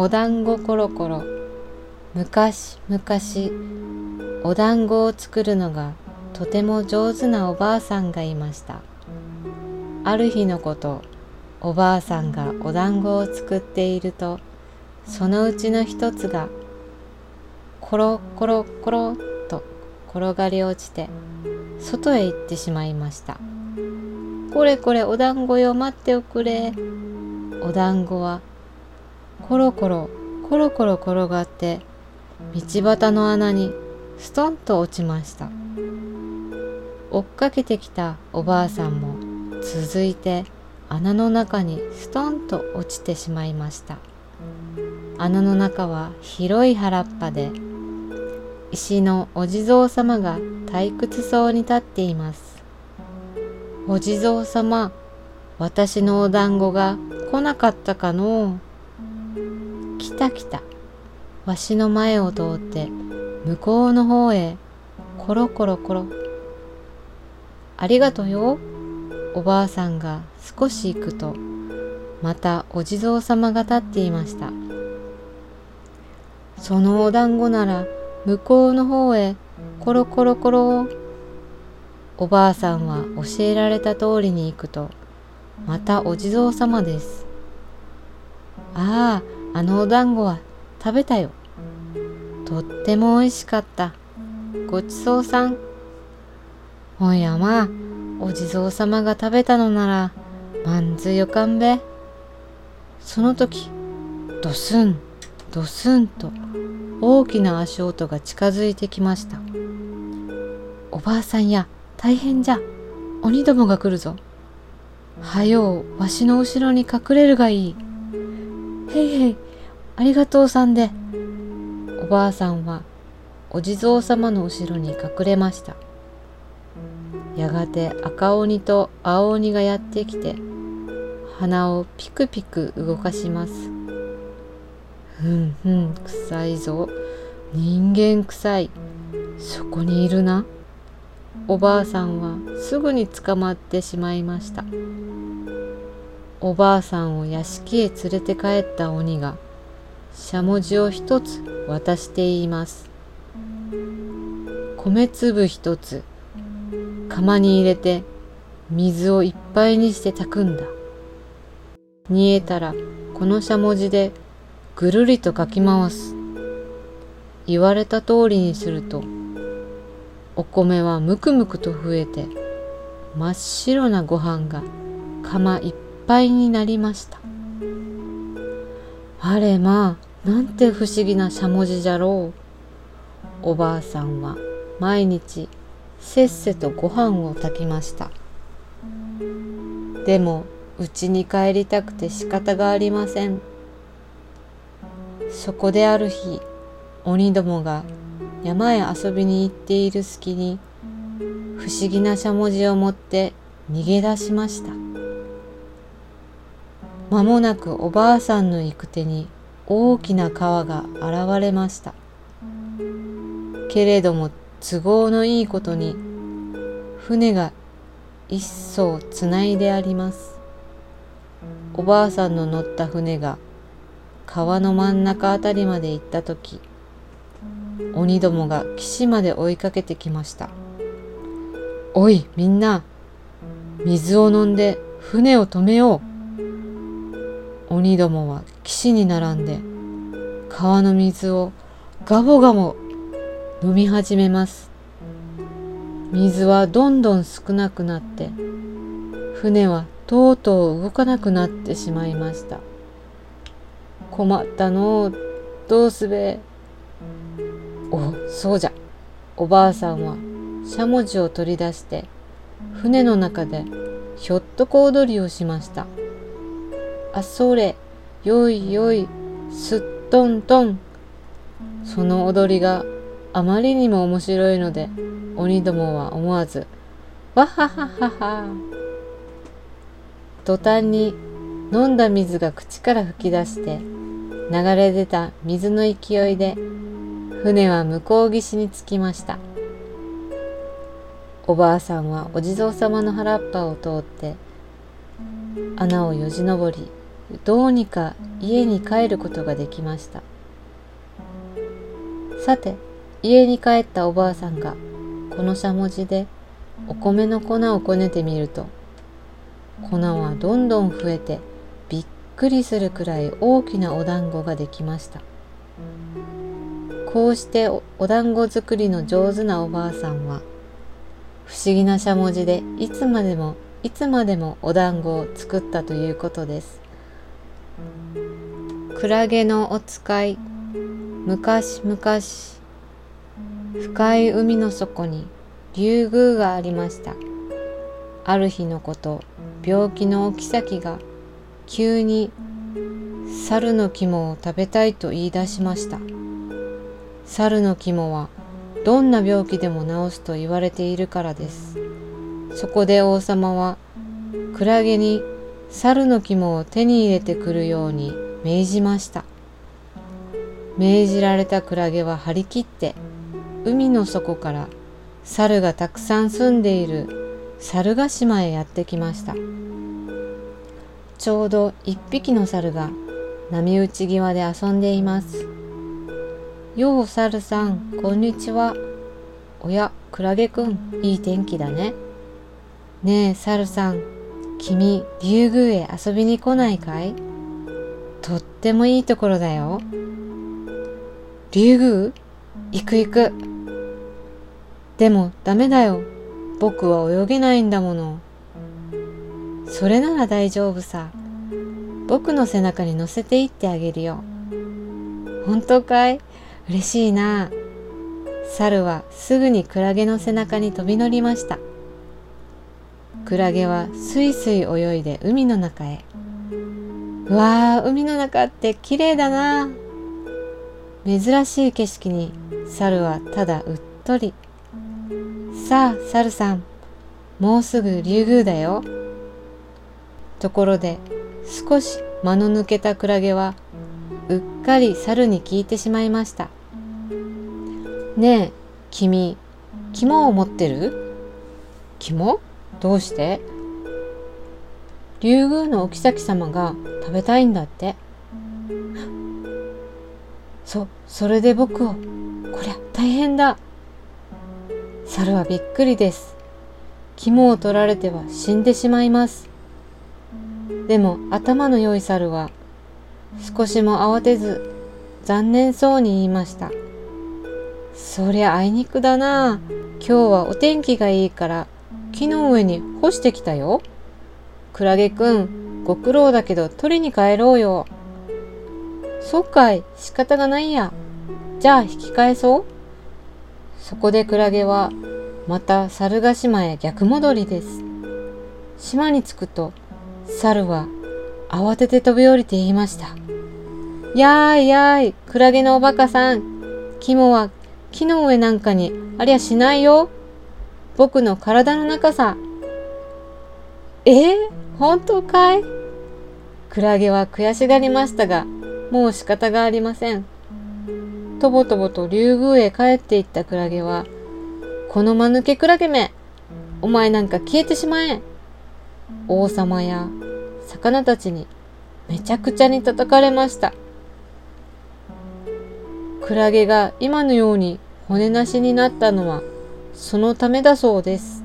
お団子コロコロ。昔昔お団子を作るのがとても上手なおばあさんがいました。ある日のことおばあさんがお団子を作っているとそのうちの一つがコロコロコロと転がり落ちて外へ行ってしまいました。これこれお団子よ待っておくれ。お団子はコロコロコロコロ転がって道端の穴にストンと落ちました。追っかけてきたおばあさんも続いて穴の中にストンと落ちてしまいました。穴の中は広い原っぱで石のお地蔵様が退屈そうに立っています。お地蔵様私のお団子が来なかったかの来た来たわしの前を通って向こうの方へコロコロコロ。ありがとうよおばあさんが少し行くとまたお地蔵様が立っていました。そのお団子なら向こうの方へコロコロコロおばあさんは教えられた通りに行くとまたお地蔵様です。あああのお団子は食べたよ。とっても美味しかった。ごちそうさん。おやまお地蔵様が食べたのならまんずよかんべ。その時ドスンドスンと大きな足音が近づいてきました。おばあさんや大変じゃ。鬼どもが来るぞ。はようわしの後ろに隠れるがいい。へいへいありがとうさんで。おばあさんはお地蔵様の後ろに隠れました。やがて赤鬼と青鬼がやってきて鼻をピクピク動かします。ふんふん臭いぞ。人間臭い。そこにいるな。おばあさんはすぐに捕まってしまいました。おばあさんを屋敷へ連れて帰った鬼がしゃもじを一つ渡して言います米粒一つ釜に入れて水をいっぱいにして炊くんだ。煮えたらこのしゃもじでぐるりとかき回す。言われた通りにするとお米はむくむくと増えて真っ白なご飯が釜いっぱいになりました。あれまあなんて不思議なしゃもじじゃろう。おばあさんは毎日せっせとご飯を炊きましたでも家に帰りたくて仕方がありませんそこである日鬼どもが山へ遊びに行っている隙に不思議なしゃもじを持って逃げ出しました間もなくおばあさんの行く手に大きな川が現れました。けれども都合のいいことに船が一艘つないであります。おばあさんの乗った船が川の真ん中あたりまで行った時鬼どもが岸まで追いかけてきました。おいみんな水を飲んで船を止めよう。鬼どもは岸に並んで川の水をガボガボ飲み始めます。水はどんどん少なくなって船はとうとう動かなくなってしまいました。困ったのどうすべ？おそうじゃ。おばあさんはしゃもじを取り出して船の中でひょっとこ踊りをしました。あそれよいよいすっとんとん。その踊りがあまりにも面白いので鬼どもは思わず「わはははは」途端に飲んだ水が口から吹き出して流れ出た水の勢いで船は向こう岸に着きました。おばあさんはお地蔵様の原っぱを通って穴をよじ登りどうにか家に帰ることができました。さて家に帰ったおばあさんがこのしゃもじでお米の粉をこねてみると粉はどんどん増えてびっくりするくらい大きなお団子ができました。こうしてお団子作りの上手なおばあさんは不思議なしゃもじでいつまでもいつまでもお団子を作ったということです。クラゲのお使い昔々深い海の底に竜宮がありました。ある日のこと病気のお妃が急に猿の肝を食べたいと言い出しました。猿の肝はどんな病気でも治すと言われているからです。そこで王様はクラゲに猿の肝を手に入れてくるように命じました。命じられたクラゲは張り切って海の底から猿がたくさん住んでいる猿ヶ島へやってきました。ちょうど一匹の猿が波打ち際で遊んでいます。よう猿さんこんにちは。おやクラゲくんいい天気だね。ねえ猿さん君竜宮へ遊びに来ないかい？とってもいいところだよ。竜宮？行く行く。でもダメだよ。僕は泳げないんだもの。それなら大丈夫さ。僕の背中に乗せていってあげるよ。本当かい？嬉しいな。猿はすぐにクラゲの背中に飛び乗りました。クラゲはすいすい泳いで海の中へ。うわー海の中って綺麗だな。珍しい景色に猿はただうっとり。さあ猿さんもうすぐ竜宮だよ。ところで少し間の抜けたクラゲはうっかり猿に聞いてしまいました。ねえ君肝を持ってる？肝？どうして？竜宮のお妃様が食べたいんだって。そそれで僕をこりゃ大変だ。猿はびっくりです。肝を取られては死んでしまいます。でも頭の良い猿は少しも慌てず残念そうに言いました。そりゃあいにくだな。今日はお天気がいいから木の上に干してきたよ。クラゲくんご苦労だけど取りに帰ろうよ。そっかい仕方がないや。じゃあ引き返そう。そこでクラゲはまた猿ヶ島へ逆戻りです。島に着くと猿は慌てて飛び降りて言いました。やーいやーいクラゲのおバカさん。肝は木の上なんかにありゃしないよ。僕の体の中さえ？ー、本当かい？クラゲは悔しがりましたがもう仕方がありませんとぼとぼと竜宮へ帰っていったクラゲは、この間抜けクラゲめ、お前なんか消えてしまえ。王様や魚たちにめちゃくちゃに叩かれました。クラゲが今のように骨なしになったのはそのためだそうです。